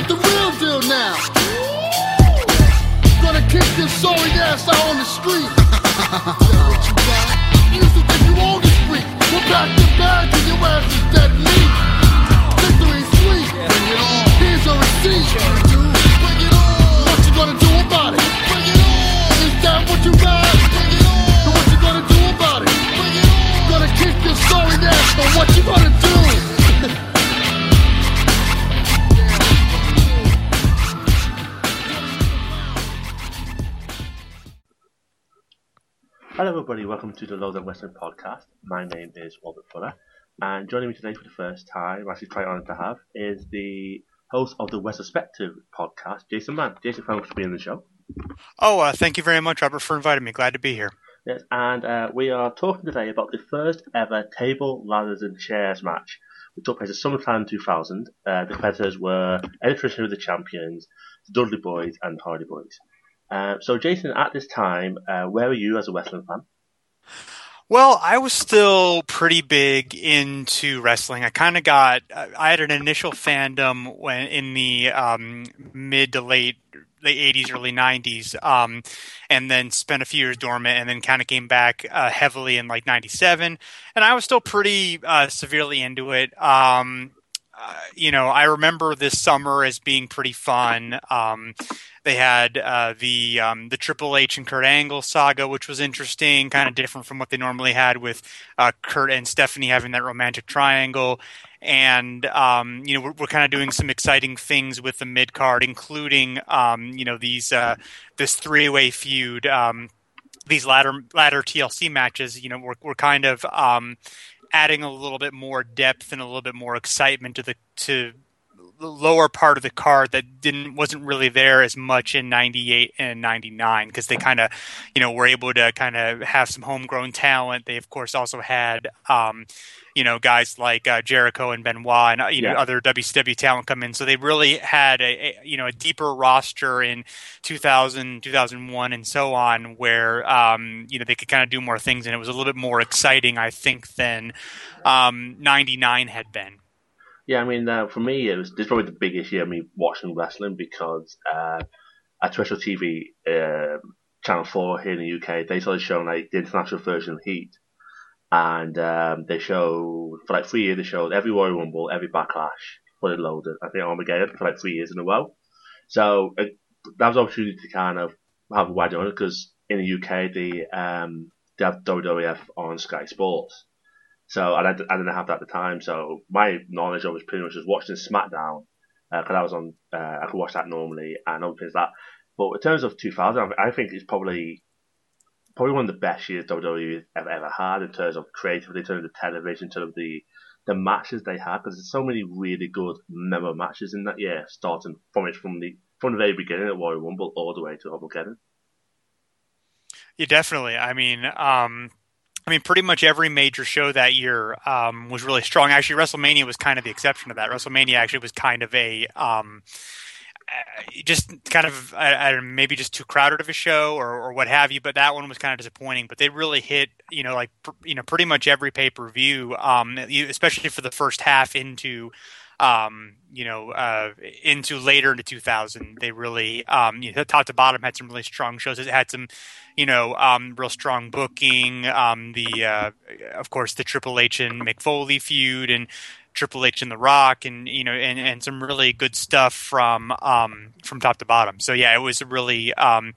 got the real deal now. Gonna kick your sorry ass out on the street. what you got? You used to think you owned the street. We'll pack the bag till your ass is dead meat. Victory sweet. Bring it on. Here's your receipt. What you gonna do about it? Bring it on. Is that what you got? Bring it on. And what you gonna do about it? Bring it on. Gonna kick your sorry ass, but what you gonna do? Hello, everybody. Welcome to the Lowdown Western podcast. My name is Robert Fuller, and joining me today for the first time, I'm actually quite honoured to have, is the host of the Wrestlespective podcast, Jason Mann. Jason, thanks for being on the show. Oh, uh, thank you very much, Robert, for inviting me. Glad to be here. Yes, and uh, we are talking today about the first ever table, ladders, and chairs match, which took place at SummerSlam 2000. Uh, the competitors were Eddie Tradition the champions, the Dudley Boyz, and Hardy Boyz. Uh, so, Jason, at this time, uh, where were you as a wrestling fan? Well, I was still pretty big into wrestling. I kind of got, I had an initial fandom when in the um, mid to late late 80s, early 90s, um, and then spent a few years dormant, and then kind of came back uh, heavily in like 97. And I was still pretty uh, severely into it. Um, you know, I remember this summer as being pretty fun. Um, they had uh, the um, the Triple H and Kurt Angle saga, which was interesting, kind of different from what they normally had with uh, Kurt and Stephanie having that romantic triangle. And um, you know, we're, we're kind of doing some exciting things with the mid card, including um, you know these uh, this three way feud, um, these ladder ladder TLC matches. You know, we're we're kind of um, adding a little bit more depth and a little bit more excitement to the to the lower part of the card that didn't wasn't really there as much in 98 and 99 because they kind of you know were able to kind of have some homegrown talent. They of course also had um, you know guys like uh, Jericho and Benoit and uh, you know other WCW talent come in. So they really had a, a you know a deeper roster in 2000 2001 and so on where um, you know they could kind of do more things and it was a little bit more exciting I think than um, 99 had been Yeah, I mean, uh, for me, it was is probably the biggest year of me watching wrestling because uh, at Terrestrial TV, uh, Channel 4 here in the UK, they started showing like the international version of Heat. And um, they showed, for like three years, they showed every Royal Rumble, every Backlash, fully loaded. I think Armageddon for like three years in a row. So uh, that was an opportunity to kind of have a wide audience because in the UK, they, um, they have WWF on Sky Sports. So I, I didn't have that at the time. So my knowledge of was pretty much just watching SmackDown because I was on. Uh, I could watch that normally and other things like that. But in terms of 2000, I think it's probably probably one of the best years WWE have ever had in terms of creativity, in terms of the television, in terms of the the matches they had. Because there's so many really good memorable matches in that year, starting from it from the from the very beginning at Royal Rumble all the way to Armageddon. Yeah, definitely. I mean, um, I mean, pretty much every major show that year um, was really strong. Actually, WrestleMania was kind of the exception to that. WrestleMania actually was kind of a um, uh, just kind of I, I maybe just too crowded of a show or, or what have you. But that one was kind of disappointing. But they really hit you know like pr- you know pretty much every pay per view, um, especially for the first half into um, you know, uh, into later into 2000, they really, um, you know, top to bottom had some really strong shows. It had some, you know, um, real strong booking. Um, the, uh, of course, the Triple H and Mick Foley feud and Triple H and The Rock and, you know, and, and some really good stuff from, um, from top to bottom. So yeah, it was really, um,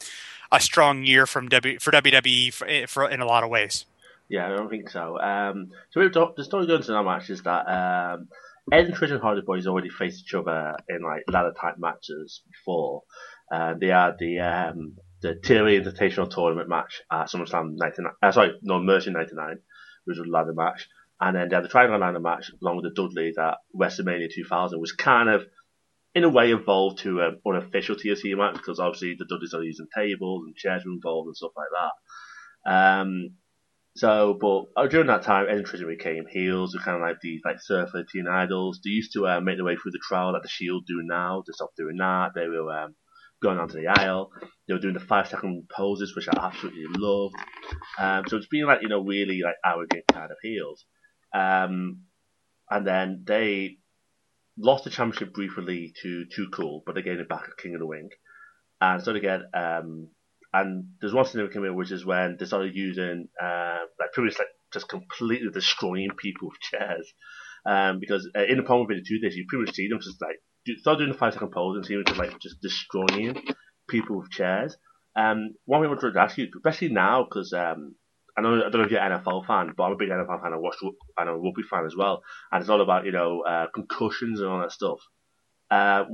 a strong year from W for WWE for, for in a lot of ways. Yeah, I don't think so. Um, so we talk, the story going into that match is that um, Ed and and Hardy Boyz already faced each other in like ladder type matches before. Uh, they had the um, the TNA Invitational Tournament match at SummerSlam 99. Uh, sorry, no, Mercy 99, which was a ladder match. And then they had the Triangle Ladder match along with the Dudley that WrestleMania 2000, was kind of, in a way, evolved to an unofficial TLC match because obviously the Dudleys are using tables and chairs were involved and stuff like that. Um, so, but uh, during that time, Ed and became heels. They're kind of like these like surfer teen idols. They used to uh, make their way through the trial like the Shield do now. They stopped doing that. They were um, going onto the aisle. They were doing the five second poses, which I absolutely loved. Um, so it's been like you know really like arrogant kind of heels. Um, and then they lost the championship briefly to Too Cool, but they gained it back at King of the Ring. And so again, um, and there's one significant bit which is when they started using uh, like pretty much like just completely destroying people with chairs. Um, because uh, in the promo video two days, you pretty much see them just like do, start doing the five second pose and see them just like just destroying people with chairs. Um, one thing I wanted to ask you, especially now, because um, I know I don't know if you're an NFL fan, but I'm a big NFL fan. I watch I'm a rugby fan as well, and it's all about you know uh, concussions and all that stuff. Uh,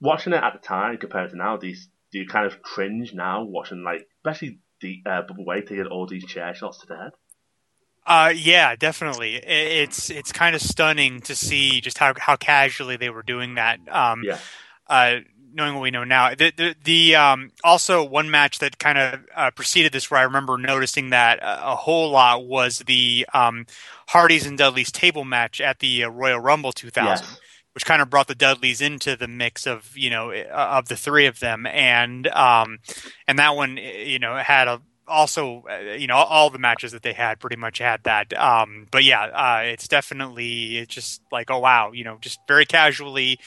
watching it at the time compared to now, you, do you kind of cringe now watching like especially the uh, Bubba Ray taking all these chair shots to the head? Uh, yeah, definitely. It's it's kind of stunning to see just how how casually they were doing that. Um, yeah. Uh, knowing what we know now, the the, the um, also one match that kind of uh, preceded this, where I remember noticing that a, a whole lot was the um, Hardys and Dudley's table match at the uh, Royal Rumble 2000. Yes. Which kind of brought the Dudleys into the mix of you know of the three of them, and um, and that one you know had a also, uh, you know, all the matches that they had pretty much had that. Um, but yeah, uh, it's definitely it's just like, oh wow, you know, just very casually,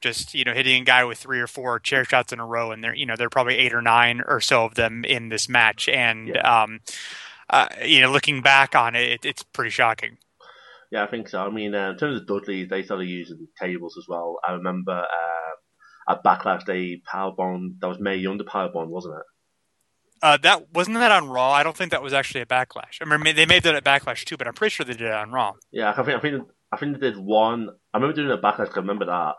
just you know, hitting a guy with three or four chair shots in a row, and there, you know, there are probably eight or nine or so of them in this match, and Yeah. um, uh, you know, looking back on it, it, it's pretty shocking. Yeah, I think so. I mean, uh, in terms of Dudley, they started using tables as well. I remember uh, at Backlash, they powerbombed. That was Mae Young, the powerbomb, wasn't it? Uh, that wasn't that on Raw. I don't think that was actually a Backlash. I mean, they may have done it at Backlash too, but I'm pretty sure they did it on Raw. Yeah, I think I think I think they did one. I remember doing a backlash. 'cause I remember that.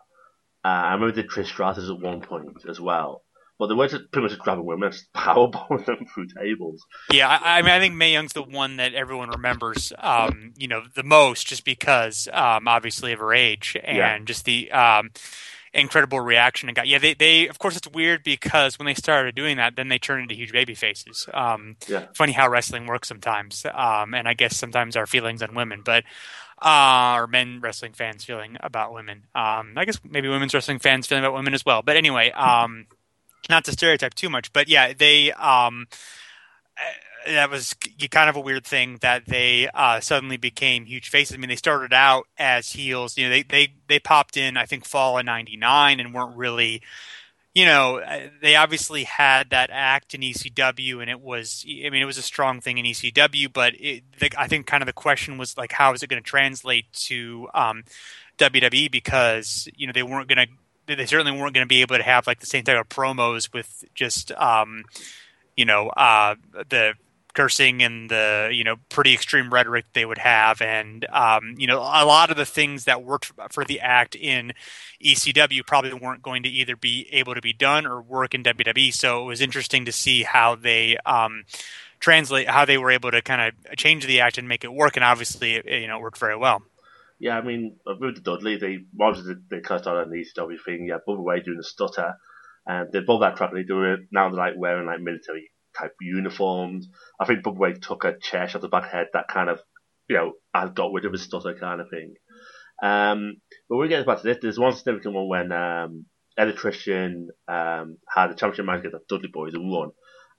Uh, I remember they did Trish Stratus at one point as well. But they were just pretty much just grabbing women, and just powerbombing them through tables. Yeah, I, I mean, I think Mae Young's the one that everyone remembers, um, you know, the most, just because, um, obviously of her age and Yeah. just the um, incredible reaction it got. Yeah, they, they, of course, it's weird because when they started doing that, then they turned into huge baby faces. Um, Yeah. funny how wrestling works sometimes, um, and I guess sometimes our feelings on women, but uh, or men wrestling fans feeling about women. Um, I guess maybe women's wrestling fans feeling about women as well. But anyway, um, not to stereotype too much, but yeah, they. Um, uh, that was kind of a weird thing that they uh, suddenly became huge faces. I mean, they started out as heels. You know, they they they popped in, I think, fall of '99, and weren't really. You know, uh, they obviously had that act in ECW, and it was, I mean, it was a strong thing in ECW, but it, the, I think kind of the question was like, how is it going to translate to um, WWE? Because you know they weren't going to, they certainly weren't going to be able to have like the same type of promos with just, um, you know, uh, the cursing and the you know pretty extreme rhetoric they would have, and um, you know a lot of the things that worked for the act in ECW probably weren't going to either be able to be done or work in WWE. So it was interesting to see how they um, translate how they were able to kind of change the act and make it work, and obviously you know it worked very well. Yeah, I mean, with the Dudley, they obviously they cut out an ECW thing. Yeah, Bubba Ray doing the stutter, and they both that track. They do it now. They're like wearing like military type uniforms. I think Bubba Ray took a chair shot the back head that kind of, you know, has got rid of his stutter kind of thing. Um, but we get back to this, there's one significant one when um, Edge and Christian um, had a championship match against the Dudley Boyz and won.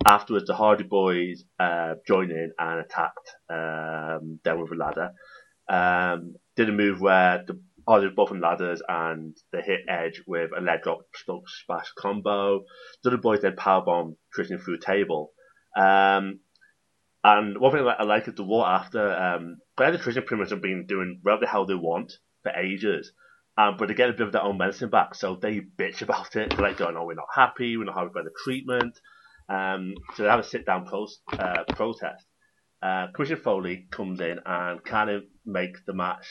Afterwards, the Hardy Boyz uh, joined in and attacked um, them with a ladder. Um, did a move where the Hardy were both on ladders and they hit Edge with a leg drop stroke splash combo. Dudley Boyz then powerbomb Christian through a table. Um, and one thing I like is the war after. Um, Claire and Christian pretty much have been doing whatever the hell they want for ages. Um, but they get a bit of their own medicine back, so they bitch about it. They're like "Oh, we're not happy. We're not happy about the treatment." Um, so they have a sit-down pro- uh, protest. Uh, Foley comes in and kind of makes the match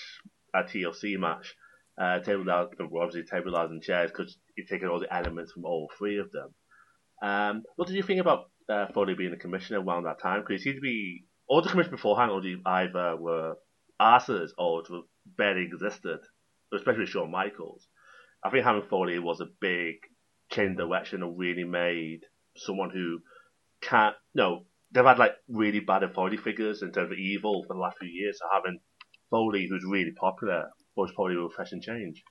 a TLC match. Uh, table obviously table ladders and chairs because you're taking all the elements from all three of them. Um, what did you think about uh, Foley being a commissioner around that time? Because he seemed to be all the commissioners beforehand, or either were asses or barely existed, especially Shawn Michaels. I think having Foley was a big change direction and really made someone who can't. No, they've had like really bad authority figures in terms of evil for the last few years. So having Foley, who's really popular, was probably a refreshing change.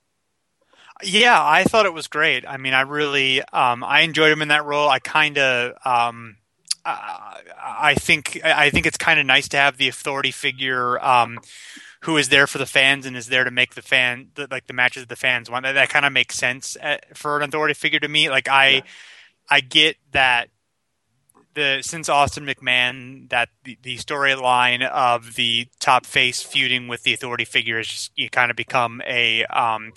Yeah, I thought it was great. I mean, I really, um, I enjoyed him in that role. I kind of, um, I think I think it's kind of nice to have the authority figure um, who is there for the fans and is there to make the fan the, like the matches the fans want. That, that kind of makes sense at, uh, for an authority figure to me. Like I yeah. I get that the since Austin McMahon that the, the storyline of the top face feuding with the authority figure has just you kind of become a um,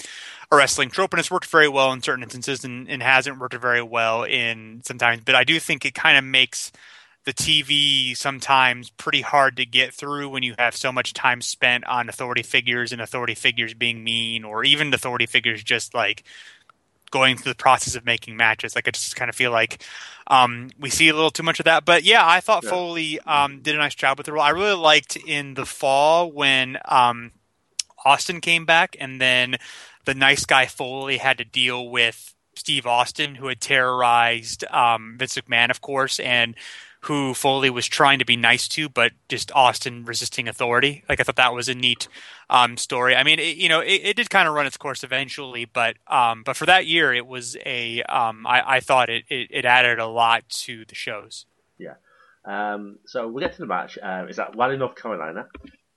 a wrestling trope and it's worked very well in certain instances and, and hasn't worked very well in sometimes. But I do think it kind of makes the TV sometimes pretty hard to get through when you have so much time spent on authority figures and authority figures being mean or even authority figures just like going through the process of making matches. Like I just kind of feel like um, we see a little too much of that. But yeah, I thought yeah. Foley um, did a nice job with the role. I really liked in the fall when um, Austin came back, and then the nice guy Foley had to deal with Steve Austin, who had terrorized um, Vince McMahon, of course, and who Foley was trying to be nice to, but just Austin resisting authority. Like I thought that was a neat um, story. I mean, it, you know, it, it did kind of run its course eventually, but um, but for that year, it was a. Um, I, I thought it, it, it added a lot to the shows. Yeah. Um, so we'll get to the match. Uh, is that Raleigh, North Carolina?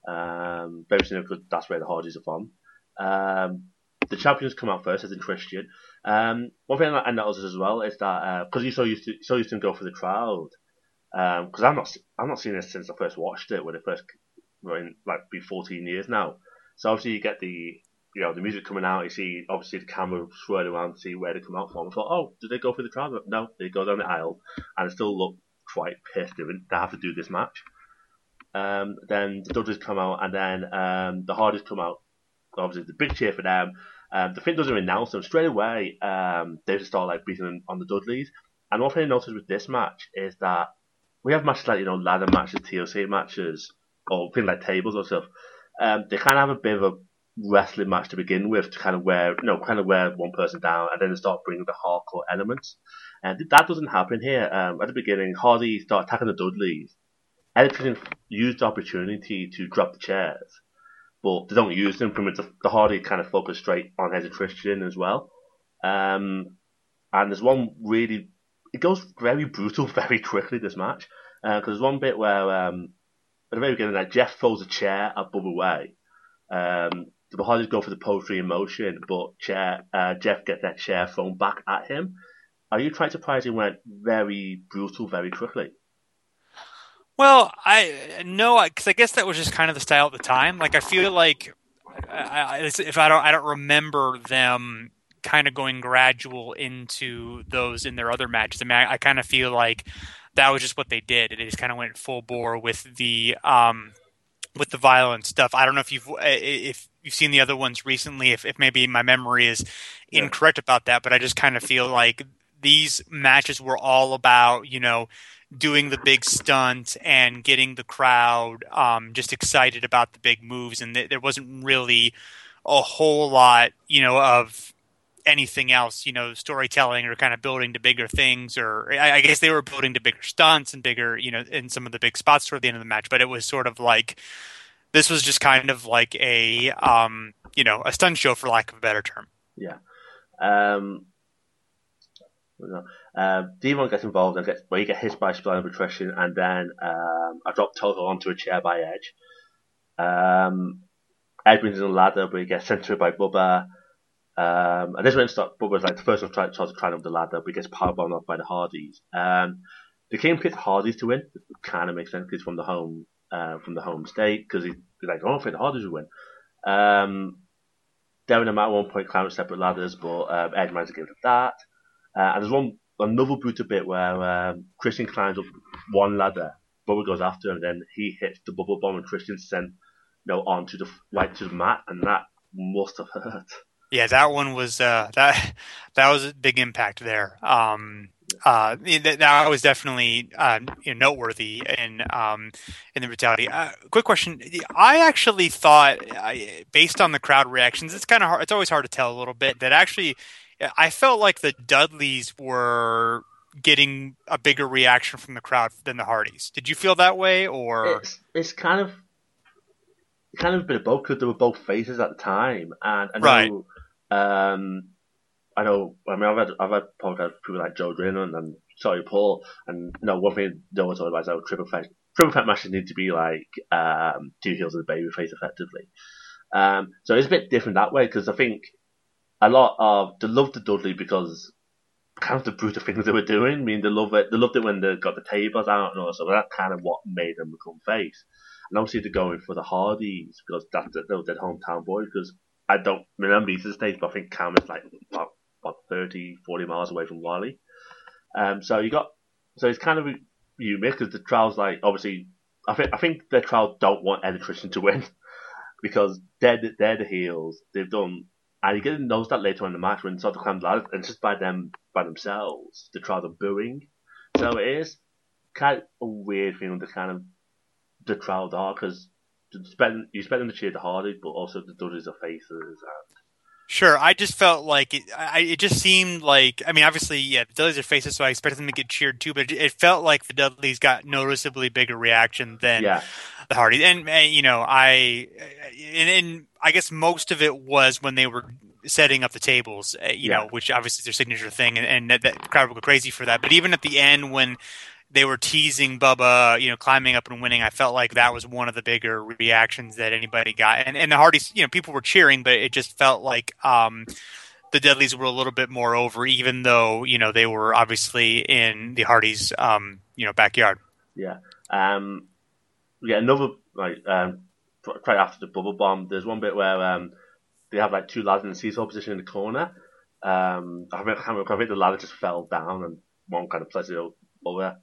Um, soon because that's where the Hardys are from. Um, the champions come out first, as in Christian. Um, one thing I noticed as well is that because uh, you so used to so used to go for the crowd, because um, I'm not I'm not seeing this since I first watched it when it first were in like be 14 years now. So obviously you get the you know the music coming out. You see obviously the camera swirling around to see where they come out from. I thought, oh, did they go through the crowd? No, they go down the aisle and it still look quite pissed they have to do this match. Um, then the Dudleys come out, and then um, the Hardys come out. Obviously, the big cheer for them. Um, the Fink doesn't announce them straight away. Um, they just start like beating on the Dudleys. And one thing I noticed with this match is that we have matches like you know ladder matches, TLC matches, or things like tables or stuff. Um, they kind of have a bit of a wrestling match to begin with to kind of wear, you know, kind of wear one person down, and then start bringing the hardcore elements. And that doesn't happen here. Um, at the beginning, Hardy start attacking the Dudleys. Edison used the opportunity to drop the chairs, but they don't use them. Pretty much the Hardy kind of focus straight on Edge Christian as well. Um, and there's one really it goes very brutal very quickly this match because uh, there's one bit where um, at the very beginning like Jeff throws a chair at Bubba Ray. Um, the Hardys go for the poetry in motion, but chair, uh, Jeff gets that chair thrown back at him. Are you trying to surprise him went very brutal very quickly? Well, I no, because I guess that was just kind of the style at the time. Like I feel like I, if I don't, I don't remember them kind of going gradual into those in their other matches. I mean, I, I kind of feel like that was just what they did. They just kind of went full bore with the um, with the violent stuff. I don't know if you've if you've seen the other ones recently. If, if maybe my memory is yeah. incorrect about that, but I just kind of feel like these matches were all about you know doing the big stunt and getting the crowd um, just excited about the big moves, and th- there wasn't really a whole lot you know of anything else, you know, storytelling or kind of building to bigger things, or I, I, guess they were building to bigger stunts and bigger, you know, in some of the big spots toward the end of the match. But it was sort of like this was just kind of like a, um, you know, a stunt show for lack of a better term. Yeah. Um, uh, Devon gets involved and gets well, he gets hit by spline attrition, and then um, I drop Toto onto a chair by Edge. Um, Edge brings in a ladder, but he gets sent to it by Bubba. Um, and this went start, but was like the first one tried to climb up the ladder, but gets powerbombed off by the Hardys. Um, the King picked Hardys to win. It kind of makes sense because from the home, uh, from the home state, because he's like, I don't think the Hardys will win. Um, Devon and Matt at one point climbed separate ladders, but um, Ed managed to get that. Uh, and there's one another brutal bit where um, Christian climbs up one ladder, Bubba goes after him, and then he hits the Bubba Bomb, and Christian sent you know onto the right to the mat, and that must have hurt. Yeah, that one was uh, that that was a big impact there. Um, uh, that, that was definitely uh, you know, noteworthy in um, in the brutality. Uh, quick question: I actually thought, based on the crowd reactions, it's kind of hard. It's always hard to tell a little bit. That actually, I felt like the Dudleys were getting a bigger reaction from the crowd than the Hardys. Did you feel that way, or it's, it's kind of kind of a bit of both because they were both faces at the time, and I know right um, I know. I mean, I've had I've had podcasts with people like Joe Drennan and sorry, Paul. And no, one thing they one talked about is how triple threat triple threat matches need to be like um, two heels and a baby face effectively. Um, so it's a bit different that way because I think a lot of they loved the Dudley because kind of the brutal things they were doing. I mean, they loved it. They loved it when they got the tables out and all. So that's kind of what made them become face. And obviously they're going for the Hardys because that's the, they're their hometown boys. Because I don't remember these days, but I think Cam is like about, about 30, 40 miles away from Raleigh. Um, so you got so it's kind of unique because the trials like obviously I think I think the trial don't want Eddie Christian to win because they're the, they're the heels. They've done and you get to know that later on in the match when Soto comes out and just by them by themselves the crowd are booing. So it is kind of a weird feeling to kind of the crowd are because you expect them to cheer the Hardys, but also the Dudleys are faces and Sure, I just felt like it. I, it just seemed like I mean, obviously, yeah, the Dudleys are faces, so I expected them to get cheered too. But it, it felt like the Dudleys got noticeably bigger reaction than yeah. the Hardys, and, and you know, I and, and, I guess most of it was when they were setting up the tables, uh, you yeah. know, which obviously is their signature thing, and, and that, that crowd would go crazy for that. But even at the end, when they were teasing Bubba, you know, climbing up and winning. I felt like that was one of the bigger reactions that anybody got. And and the Hardys, you know, people were cheering, but it just felt like um, the Dudleys were a little bit more over, even though you know they were obviously in the Hardys, um, you know, backyard. Yeah. Um, yeah. Another like um, right after the Bubba Bomb, there's one bit where um, they have like two lads in the seesaw position in the corner. Um, I, think, I think the ladder just fell down and one kind of places it over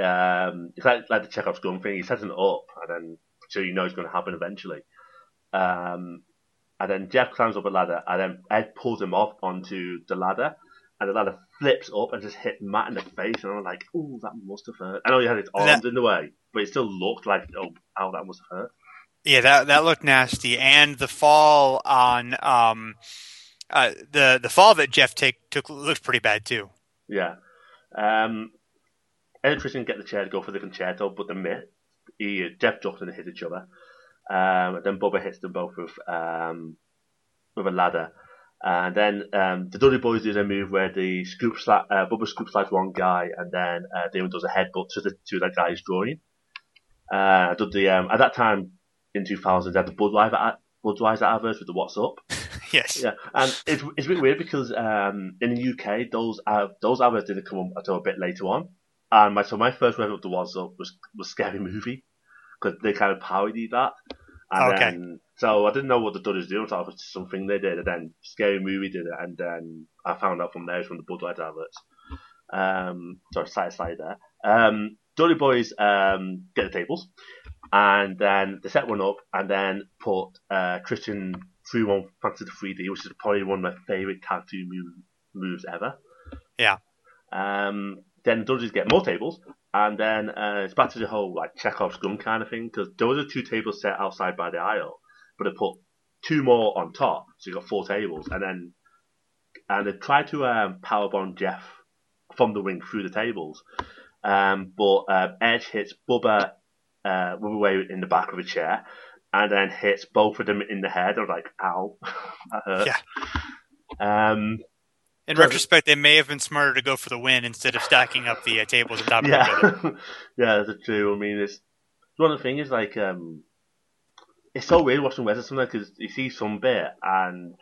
um, it's like, like the Chekhov's gun thing. He sets it up, and then so you know it's going to happen eventually. Um, and then Jeff climbs up a ladder, and then Ed pulls him off onto the ladder, and the ladder flips up and just hit Matt in the face, and I'm like, "Oh, that must have hurt." I know he had his arms that, in the way, but it still looked like, "Oh, how that must have hurt." Yeah, that that looked nasty, and the fall on um, uh, the the fall that Jeff take took looked pretty bad too. Yeah. Um, Ed Christian get the chair to go for the Con-Chair-To, but the mitt. He, Jeff and hit each other. Um, then Bubba hits them both with um, with a ladder. And then um, the Dudley Boyz do a move where the scoop sla- uh, Bubba scoop slides one guy, and then uh, Devon does a headbutt to the to that guy's drawing. Uh, Dudley, um, at that time in 2000, they had the Budweiser Budweiser adverts with the "What's Up." yes. Yeah, and it's it's a bit weird because um, in the UK those uh, those adverts didn't come up until a bit later on. And my so my first memory of the was was was Scary Movie because they kind of parodied that. And okay. then, so I didn't know what the Dudleys doing. I thought it was something they did, and then Scary Movie did it, and then I found out from there from the Budweiser adverts. Um, sorry, side slide there. Um, Dudley Boyz um, get the tables, and then they set one up, and then put uh, Christian through one to the 3D, which is probably one of my favorite team move, moves ever. Yeah. Um, then Dudleys get more tables, and then uh, it's back to the whole like Chekhov's gun kind of thing because there was two tables set outside by the aisle, but they put two more on top, so you got four tables, and then and they tried to um, powerbomb Jeff from the wing through the tables, um, but uh, Edge hits Bubba uh, away in the back of a chair, and then hits both of them in the head. I was like, "Ow, that hurt." Yeah. Um, in retrospect, they may have been smarter to go for the win instead of stacking up the uh, tables on top of yeah. each other. yeah, that's true. I mean, it's one of the things is like um, it's so weird watching wrestling sometimes because you see some bit and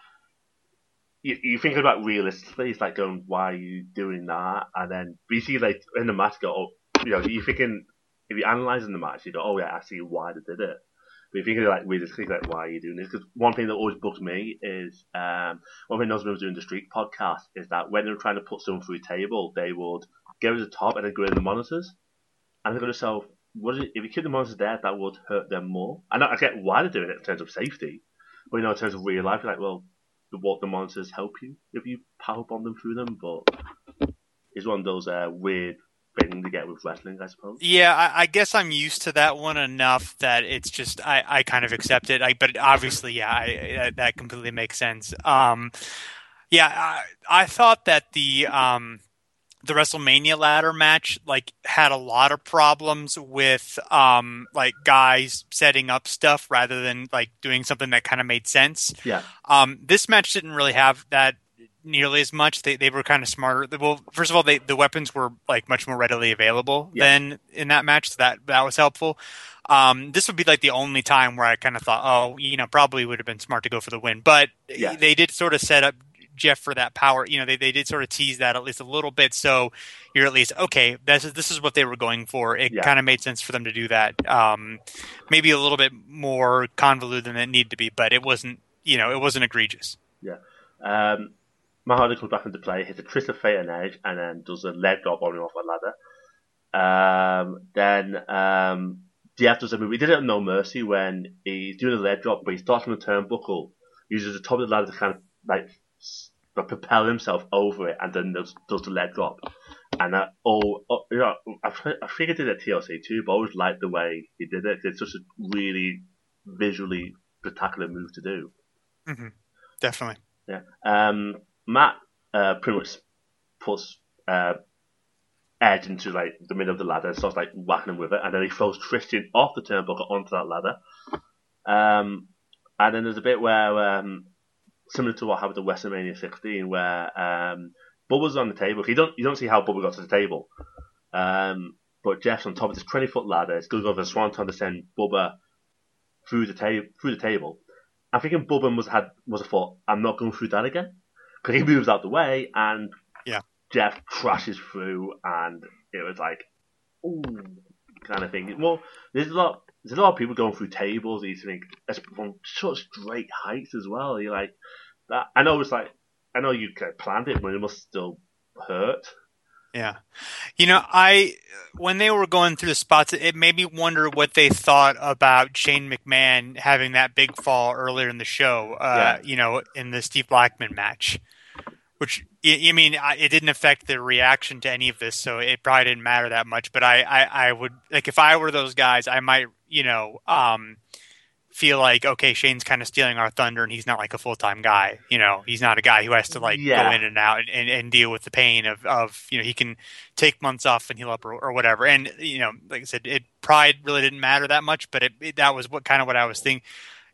you, you think about realistically, it's like going, why are you doing that? And then you see like in the match, go, oh, you know, you're thinking if you're analysing the match, you go, oh yeah, I see why they did it. You think like realistically, like why are you doing this? Because one thing that always bugs me is um, one thing those was doing the Streak podcast is that when they were trying to put someone through a table, they would go to the top and then go in the monitors, and they're going to say, what if you keep the monitors there, that would hurt them more. And I get why they're doing it in terms of safety, but you know, in terms of real life, like, well, what the monitors help you if you power bomb them through them, but it's one of those uh, weird thing to get with wrestling, I suppose. Yeah, I, I, guess I'm used to that one enough that it's just I, I kind of accept it. I, but obviously, yeah, I, that completely makes sense. Um, yeah, I, I thought that the um, the WrestleMania ladder match like had a lot of problems with um, like guys setting up stuff rather than like doing something that kind of made sense. Yeah. Um, this match didn't really have that nearly as much. They they were kind of smarter. Well, first of all, they the weapons were like much more readily available Yeah. than in that match. So that that was helpful. Um, this would be like the only time where I kind of thought, oh, you know, probably would have been smart to go for the win. But Yeah. they did sort of set up Jeff for that power. You know, they, they did sort of tease that at least a little bit. So you're at least okay. This is this is what they were going for. It Yeah. kind of made sense for them to do that. Um, maybe a little bit more convoluted than it needed to be, but it wasn't. You know, it wasn't egregious. Um, Matt Hardy comes back into play, hits a twist of fate and edge, and then does a leg drop on him off a ladder. Um, then um, Jeff does a move. He did it on No Mercy when he's doing a leg drop, but he starts on the turnbuckle, uses the top of the ladder to kind of like propel himself over it, and then does, does the leg drop. And that, oh, oh, you know, I, I think I did it at TLC too, but I always liked the way he did it. It's just a really visually spectacular move to do. Definitely. Yeah. Um, Matt uh, pretty much puts uh, Edge into like the middle of the ladder and starts like whacking him with it, and then he throws Christian off the turnbuckle onto that ladder. Um, and then there's a bit where um, similar to what happened at WrestleMania 16, where um, Bubba's on the table. You don't you don't see how Bubba got to the table, um, but Jeff's on top of this 20 foot ladder. It's going to go over the swanton to send Bubba through the table through the table. I'm thinking Bubba must have had was thought. I'm not going through that again because he moves out the way and Yeah. Jeff crashes through and it was like ooh kind of thing. Well, there's a lot there's a lot of people going through tables. You think from such great heights as well. You're like that. I know it's like I know you kind of planned it, but it must still hurt. Yeah. You know, I when they were going through the spots, it made me wonder what they thought about Shane McMahon having that big fall earlier in the show. Uh, You know, in the Steve Blackman match, which y- I mean, it didn't affect the reaction to any of this, so it probably didn't matter that much. But I, I, I would like if I were those guys, I might, you know, um, feel like okay, Shane's kind of stealing our thunder, and he's not like a full time guy. You know, he's not a guy who has to like Yeah. go in and out and, and, and deal with the pain of, of you know he can take months off and heal up or, or whatever. And you know, like I said, it pride really didn't matter that much, but it, it that was what kind of what I was thinking.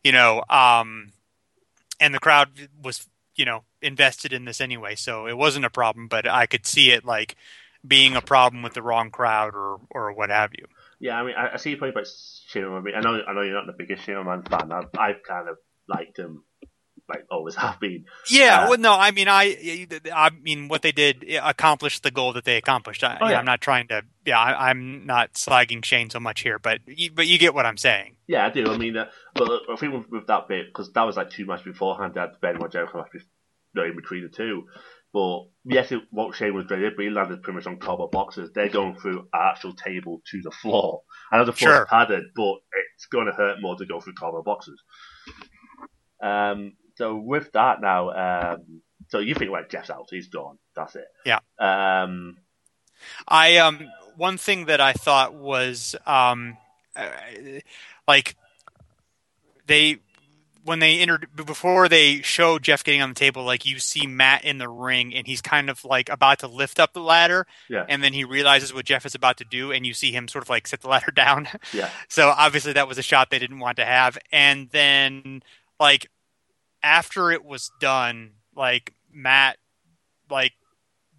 You know, um, and the crowd was you know invested in this anyway, so it wasn't a problem. But I could see it like being a problem with the wrong crowd or or what have you. Yeah, I mean, I, I see your point about Shane McMahon. I know, I know you're not the biggest Shane McMahon fan. I've, I've kind of liked him, always have been. Yeah, Uh, well, no, I mean, I, I mean, what they did accomplished the goal that they accomplished. I, Oh, yeah. I'm not trying to, yeah, I, I'm not slagging Shane so much here, but you, but you get what I'm saying. Yeah, I do. I mean, uh, but I think with, with that bit because that was like two matches beforehand. They had the Benoit Jericho match, no, in between the two. But yes, it, what Shane was great, but he landed pretty much on cardboard boxes. They're going through actual table to the floor. I know the floor's Sure. padded, but it's going to hurt more to go through cardboard boxes. Um, so with that now, um, so you think like Jeff's out, he's gone. That's it. Yeah. Um, I um one thing that I thought was um uh, like they when they entered before they show Jeff getting on the table like you see Matt in the ring and he's kind of like about to lift up the ladder Yeah. and then he realizes what Jeff is about to do and you see him sort of like set the ladder down yeah. so obviously that was a shot they didn't want to have and then like after it was done like Matt like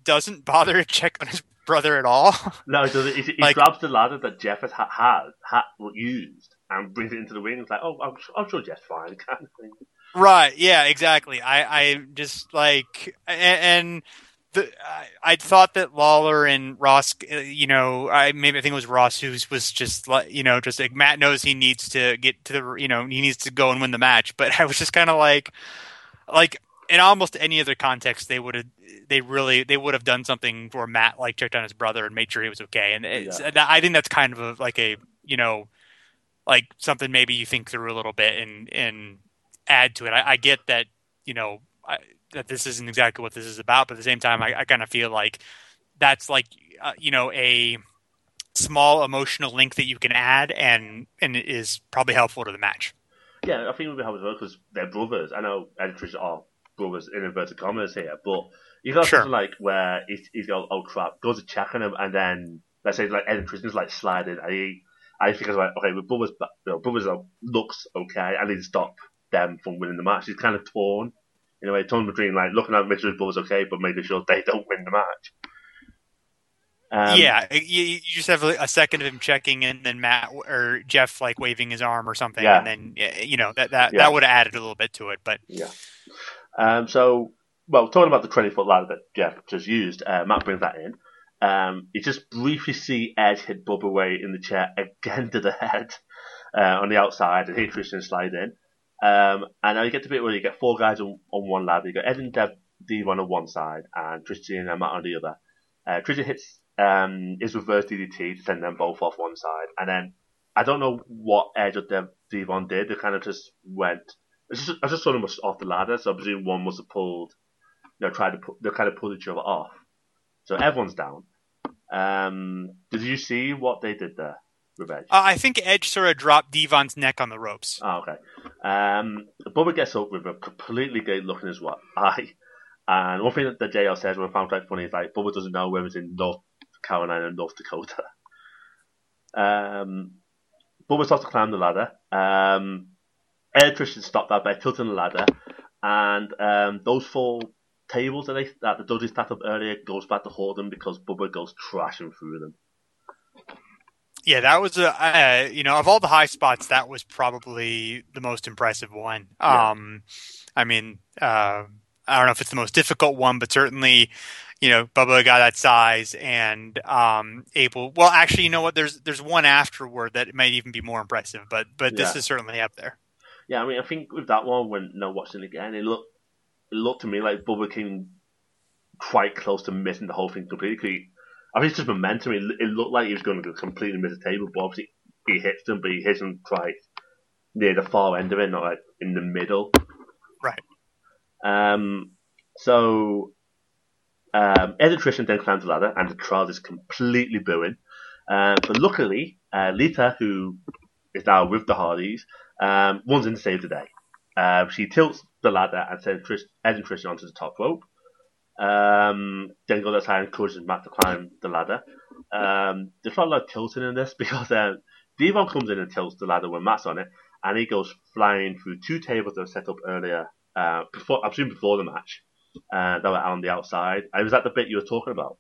doesn't bother to check on his brother at all No, he doesn't. He, he Like- grabs the ladder that Jeff has ha- had, had used and brings it into the ring. It's like, oh, I'm, sure- I'm sure Jeff's fine, kind of thing. Right. Yeah. Exactly. I. I just like a- and. The, I, I thought that Lawler and Ross, uh, you know, I maybe I think it was Ross who was just like, you know, just like Matt knows he needs to get to the, you know, he needs to go and win the match. But I was just kind of like, like in almost any other context, they would have, they really, they would have done something for Matt, like checked on his brother and made sure he was okay. And it's, Yeah. that, I think that's kind of a, like a, you know, like something maybe you think through a little bit and and add to it. I, I get that you know I, that this isn't exactly what this is about, but at the same time, I, I kind of feel like that's like uh, you know a small emotional link that you can add and and is probably helpful to the match. Yeah, I think it would help as well because they're brothers. I know Ed and Trish are brothers in inverted commas here, but you got Sure. something like where he's, he's got, oh crap, goes to check on him, and then let's say like Ed is like sliding, and he, I think it's like, okay, with brothers, you know, brothers are, looks okay, I need to stop them from winning the match. He's kind of torn in a way, torn between like looking at Mitchell's Bulls okay, but making sure they don't win the match. Um, yeah, you, you, just have a second of him checking, and then Matt or Jeff like waving his arm or something, yeah. and then you know that that, yeah. that would have added a little bit to it. But yeah, um, so well, talking about the twenty foot ladder that Jeff just used, uh, Matt brings that in. Um, you just briefly see Edge hit Bubba Ray in the chair again to the head uh, on the outside, and he Christian slide in. Um, and now you get to the bit where you get four guys on, on one ladder. You got Ed and Dev, D1 on one side, and Christian and Matt on the other. Uh, Christian hits um, his reverse DDT to send them both off one side, and then I don't know what Edge or Dev, Devon did. They kind of just went. Just, I just saw them off the ladder, so I presume one must have pulled. You know, tried to put. They kind of pulled each other off. So everyone's down. Um, did you see what they did there? Uh, I think Edge sort of dropped Devon's neck on the ropes. Oh, okay. Um, Bubba gets up with a completely gay looking as his eye. And one thing that the JL says, when I found quite funny, is like Bubba doesn't know whether it's in North Carolina and North Dakota. Um, Bubba starts to climb the ladder. Um, Edge and Christian stopped that by tilting the ladder. And um, those four tables that, they, that the judges stacked up earlier goes back to hold them because Bubba goes crashing through them. Yeah, that was a uh, you know of all the high spots, that was probably the most impressive one. Yeah. Um, I mean, uh, I don't know if it's the most difficult one, but certainly, you know, Bubba got that size and um, able. Well, actually, you know what? There's there's one afterward that might even be more impressive, but but this is certainly up there. Yeah, I mean, I think with that one, when no watching again, it looked it looked to me like Bubba came quite close to missing the whole thing completely. I think it's just momentum. It, it looked like he was going to completely miss the table, but obviously he hits them, but he hits them quite near the far end of it, not like in the middle. Right. Um. So, um, Ed and Tristan then climb the ladder, and the crowd is completely booing. Uh, but luckily, uh, Lita, who is now with the Hardys, um, runs in to save the day. Uh, she tilts the ladder and sends Trish, Ed and Tristan onto the top rope. Um, then goes outside and encourages Matt to climb the ladder. Um, there's not a lot of tilting in this because um, Devon comes in and tilts the ladder when Matt's on it, and he goes flying through two tables that were set up earlier, uh, before, I presume before the match, uh, that were on the outside. And was that the bit you were talking about?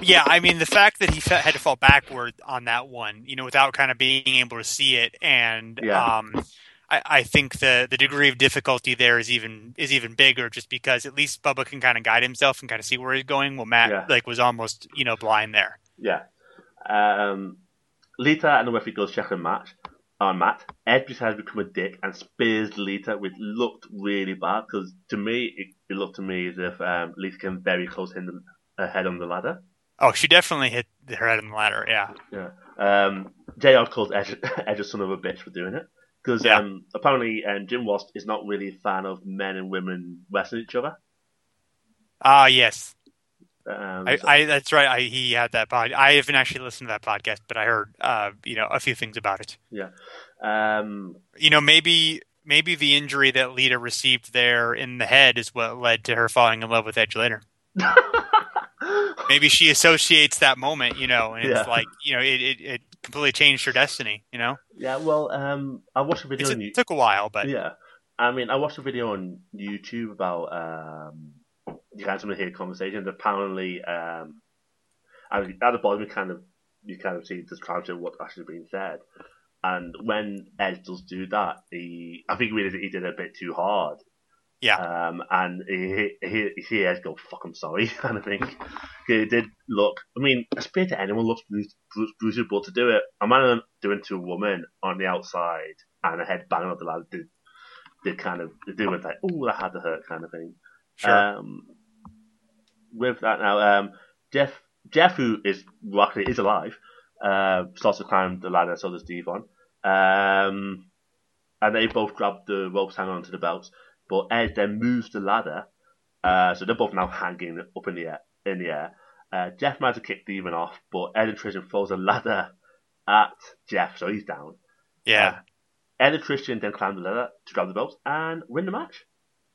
Yeah, I mean the fact that he had to fall backward on that one, you know, without kind of being able to see it, and yeah. um, I, I, think the the degree of difficulty there is even is even bigger, just because at least Bubba can kind of guide himself and kind of see where he's going. Well, Matt yeah. like was almost you know blind there. Yeah. Um, Lita and the referee goes checking match on Matt. Ed decides to become a dick and spears Lita, which looked really bad because to me it, it, looked to me as if um, Lita came very close to her head on the ladder. Oh, she definitely hit her head on the ladder. Yeah. Yeah. Um, JR calls Edge, Edge a son of a bitch for doing it because yeah. um, apparently um, Jim Ross is not really a fan of men and women wrestling each other. Ah, uh, yes. Um, I, so. I, that's right. I, he had that pod. I haven't actually listened to that podcast, but I heard, uh, you know, a few things about it. Yeah. Um, you know, maybe maybe the injury that Lita received there in the head is what led to her falling in love with Edge later. maybe she associates that moment, you know, and yeah. it's like, you know, it, it, it completely changed her destiny. You know. Yeah. Well, um, I watched a video. It took a while, but yeah. I mean, I watched a video on YouTube about um, you want to hear conversations. Apparently, um, I mean, at the bottom you kind of you kind of see the transcript of what's actually being said. And when Ed does do that, he I think really he did it a bit too hard. Yeah. Um, and he, he, he Edge go, fuck, I'm sorry, kind of thing. It did look, I mean, a spear to anyone looks brutal, but to do it, a man doing to a woman on the outside and a head banging on the ladder did, did kind of, did do it like, oh, that had to hurt kind of thing. Sure. Um, with that now, um, Jeff, Jeff, who is luckily is alive, uh, starts to climb the ladder, so does Devon. Um, and they both grab the ropes hanging onto the belts. But Ed then moves the ladder, uh, so they're both now hanging up in the air. In the air. Uh, Jeff managed to kick Devon off, but Ed and Tristan throws a ladder at Jeff, so he's down. Yeah. Uh, Ed and Christian then climb the ladder to grab the belts and win the match.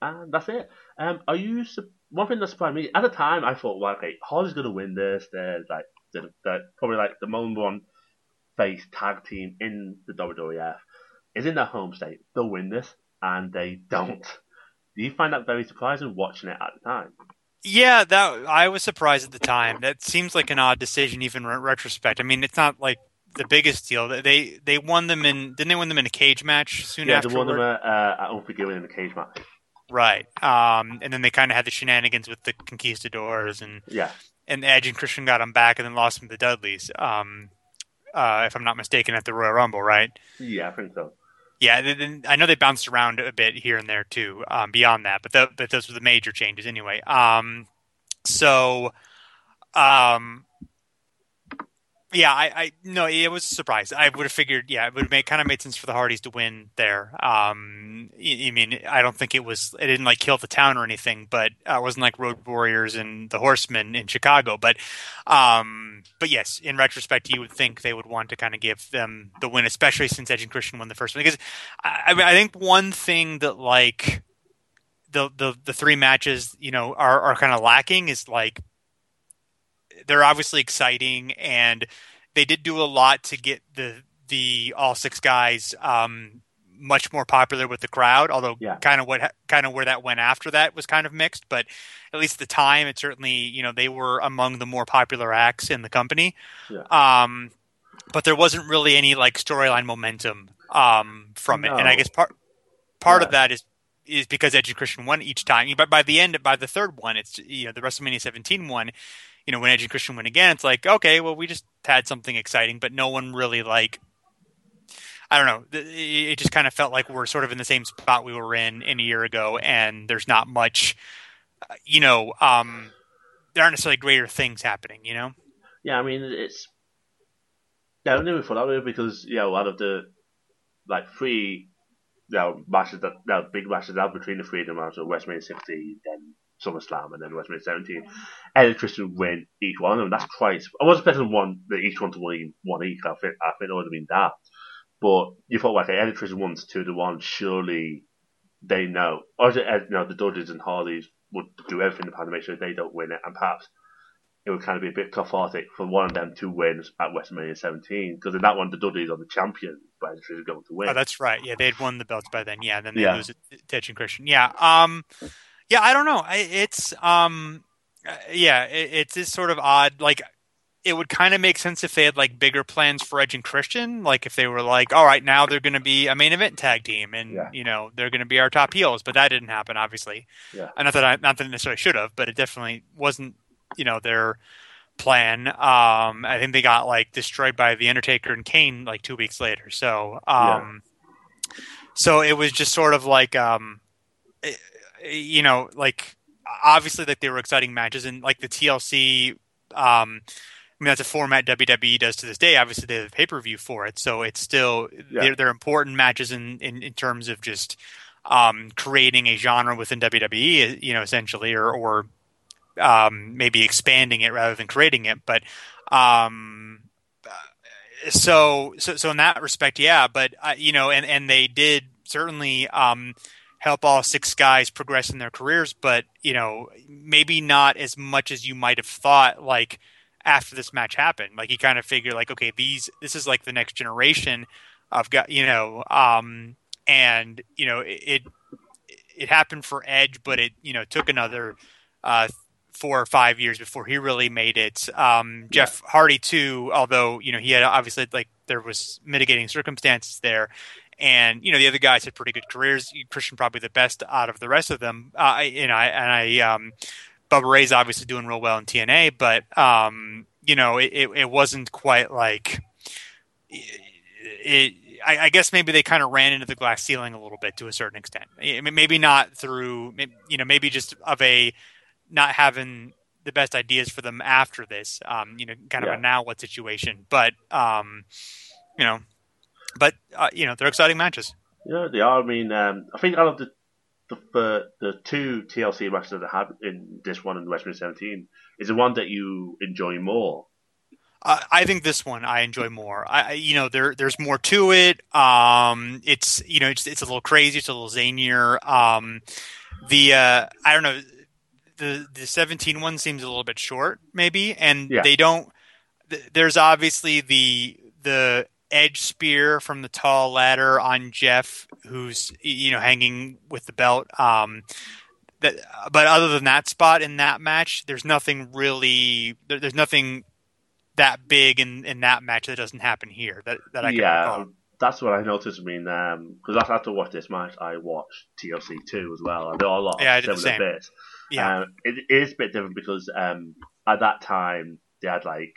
And that's it. Um, are you one thing that surprised me at the time? I thought, well, okay, Hardy's gonna win this. They're like, they're, they're probably like the number one face tag team in the WWF. Is in their home state. They'll win this, and they don't. Do you find that very surprising watching it at the time? Yeah, that I was surprised at the time. That seems like an odd decision, even in retrospect. I mean, it's not like the biggest deal. They they won them in didn't they win them in a cage match soon yeah, after? they won them at, uh, at Unforgiven in the cage match. Right. Um, and then they kind of had the shenanigans with the conquistadors and Yeah, and Edge and Christian got them back and then lost them to the Dudleys. Um, uh, if I'm not mistaken, at the Royal Rumble, right? yeah, I think so. Yeah, I know they bounced around a bit here and there too. Um, beyond that, but, th- but those were the major changes anyway. Um, so, um, yeah, I, I no, it was a surprise. I would have figured, yeah, it would made kind of made sense for the Hardys to win there. Um, I, I mean, I don't think it was it didn't like kill the town or anything, but uh, it wasn't like Road Warriors and the Horsemen in Chicago. But, um, but yes, in retrospect, you would think they would want to kind of give them the win, especially since Edge and Christian won the first one. Because I, I think one thing that like the the the three matches, you know, are are kind of lacking is like they're obviously exciting and they did do a lot to get the the all six guys um, much more popular with the crowd. Although Yeah. kind of what kind of where that went after that was kind of mixed, but at least at the time, it certainly you know they were among the more popular acts in the company. Yeah. Um, but there wasn't really any like storyline momentum um, from it, and I guess part part of that is is because Edge and Christian won each time. But by the end, by the third one, it's you know the WrestleMania 17 one. You know when Edge and Christian win again, it's like okay, well we just had something exciting, but no one really like. I don't know. It just kind of felt like we're sort of in the same spot we were in in a year ago, and there's not much, uh, you know. Um, there aren't necessarily greater things happening, you know. Yeah, I mean it's yeah, I never thought that way because you know out of the like three you know, matches that you know, big matches out between the three of them are so WrestleMania 16, then SummerSlam, and then WrestleMania 17. Edge and Christian win each one of them. That's quite. I wasn't expecting one that each one to win one each. I think I think it would have been that. But you thought like Edge and Christian wins two to one. Surely they know, or is it you know the Dudleys and Hardys would do everything to make sure they don't win it, and perhaps it would kind of be a bit cathartic for one of them to win at WrestleMania 17 because in that one the Dudleys are the champions, but Edge and Christian going to win. Oh, that's right. Yeah, they'd won the belts by then. Yeah, then they Yeah. lose it to Edge and Christian. Yeah. Um, yeah, I don't know. It's um, uh, yeah, it, it's just sort of odd. Like, it would kind of make sense if they had like bigger plans for Edge and Christian. Like, if they were like, all right, now they're going to be a main event tag team, and Yeah. you know they're going to be our top heels. But that didn't happen, obviously. Yeah. And not that I, not that it necessarily should have, but it definitely wasn't. You know their plan. Um, I think they got like destroyed by the Undertaker and Kane like two weeks later. So, um, so it was just sort of like, um, eh, you know, like obviously like they were exciting matches and like the TLC. Um, I mean that's a format WWE does to this day. Obviously they have a pay per view for it, so it's still Yeah. they're, they're important matches in, in in terms of just um, creating a genre within WWE. You know, essentially, or or um, maybe expanding it rather than creating it. But um, so so so in that respect, yeah. But uh, you know, and and they did certainly um, help all six guys progress in their careers, but you know, maybe not as much as you might have thought. Like after this match happened, like you kind of figure like, okay, these this is like the next generation of got you know, um, and you know it. it it happened for Edge, but it you know took another uh, four or five years before he really made it. Um, Jeff Hardy too, although you know he had obviously like there was mitigating circumstances there, and you know the other guys had pretty good careers. Christian probably the best out of the rest of them. Uh, I- and I and I um, Bubba Ray's obviously doing real well in TNA, but um, you know it, it, it wasn't quite like it. I, I guess maybe they kind of ran into the glass ceiling a little bit to a certain extent. I mean, maybe not through, you know, maybe just of a not having the best ideas for them after this, um, you know, kind of Yeah. a now what situation. But, um, you know, but uh, you know, they're exciting matches. Yeah, they are. I mean, um, I think out of the the the, the two TLC matches that I had in this one and WrestleMania 17 is the one that you enjoy more. Uh, I think this one I enjoy more. I, I- you know, there there's more to it. Um, it's you know, it's it's a little crazy. It's a little zanier. Um, the uh, I don't know. The the 17 one seems a little bit short, maybe, and Yeah. they don't. th- There's obviously the the edge spear from the tall ladder on Jeff, who's you know hanging with the belt. Um, that, but other than that spot in that match, there's nothing really. There, there's nothing that big in, in that match that doesn't happen here. That that I can yeah, recall. that's what I noticed. I mean, because after, after watch this match, I watched TLC two as well. There are a lot Yeah, of similar bits. Yeah, Um, it is a bit different because um, at that time they had like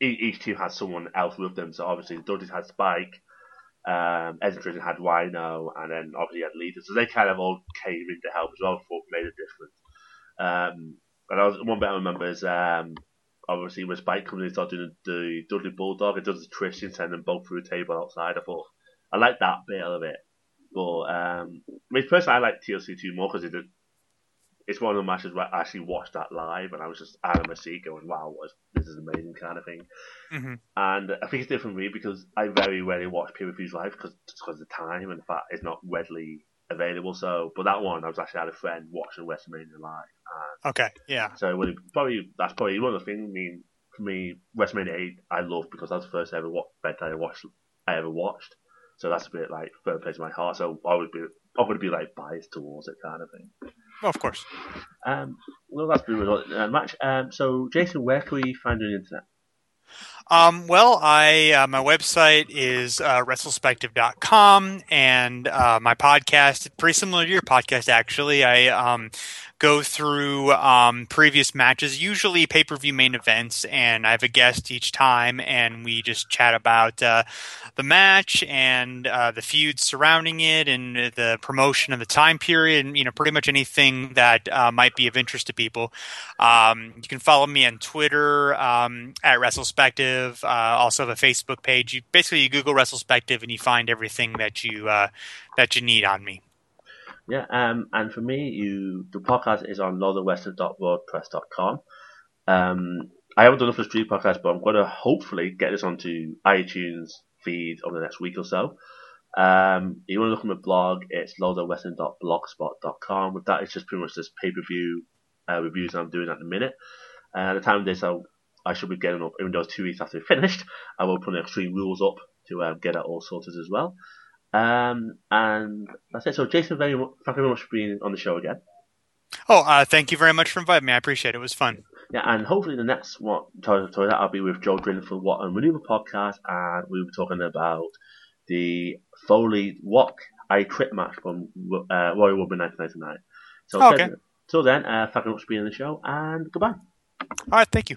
each team had someone else with them. So obviously Dudleys had Spike, um, Edmonton had Rhino, and then obviously had Lita. So they kind of all came in to help as well. Thought made a difference. Um, and I was one bit I remember is um, obviously when Spike comes in, and started doing the Dudley Bulldog, it does the twist and send them both through a table outside. I thought I like that bit of it. But um, I mean, personally, I like TLC two more because it it's one of the matches where I actually watched that live, and I was just out of my seat going, "Wow, what is, this is amazing!" kind of thing. hmm And I think it's different for me because I very rarely watch pay per views live because because of the time and the fact it's not readily available. So, but that one, I was actually had a friend watching WrestleMania live, okay, yeah, so it would probably that's probably one of the things. I mean, for me, WrestleMania eight, I love because that's the first ever event I watched I ever watched. So that's a bit like third place in my heart. So I would be I would be like biased towards it, kind of thing. Well, of course. Um, well, that's been a uh, match. Um, so Jason, where can we find you on the internet? Um, well, I uh, my website is uh, wrestlespective.com, and uh, my podcast pretty similar to your podcast. Actually, I um, go through um, previous matches, usually pay per view main events, and I have a guest each time, and we just chat about uh, the match and uh, the feuds surrounding it, and the promotion of the time period, and you know, pretty much anything that uh, might be of interest to people. Um, you can follow me on Twitter um, at WrestleSpective. Uh, also have a Facebook page. You basically you Google WrestleSpective and you find everything that you uh, that you need on me. Yeah, um, and for me, you the podcast is on northernwestern.wordpress.com. Um, I haven't done it for Street Podcast, but I'm going to hopefully get this onto iTunes feed over the next week or so. Um, you want to look at my blog, it's northernwestern.blogspot.com. With that, it's just pretty much this pay per view uh, reviews I'm doing at the minute. Uh, at the time of this, I'll, I should be getting up, even though it's two weeks after we finished, I will put the Extreme Rules up to um, get it all sorted as well. Um, and that's it. So, Jason, very much, thank you very much for being on the show again. Oh, uh, thank you very much for inviting me. I appreciate it. It was fun. Yeah, and hopefully the next one, sorry, sorry, that I'll be with Joe Drilling for What and Maneuver podcast, and we'll be talking about the Foley Rock I Quit match from uh, Royal Rumble 1999. So, Oh, okay. till then, uh, thank you very much for being on the show, and goodbye. All right, thank you.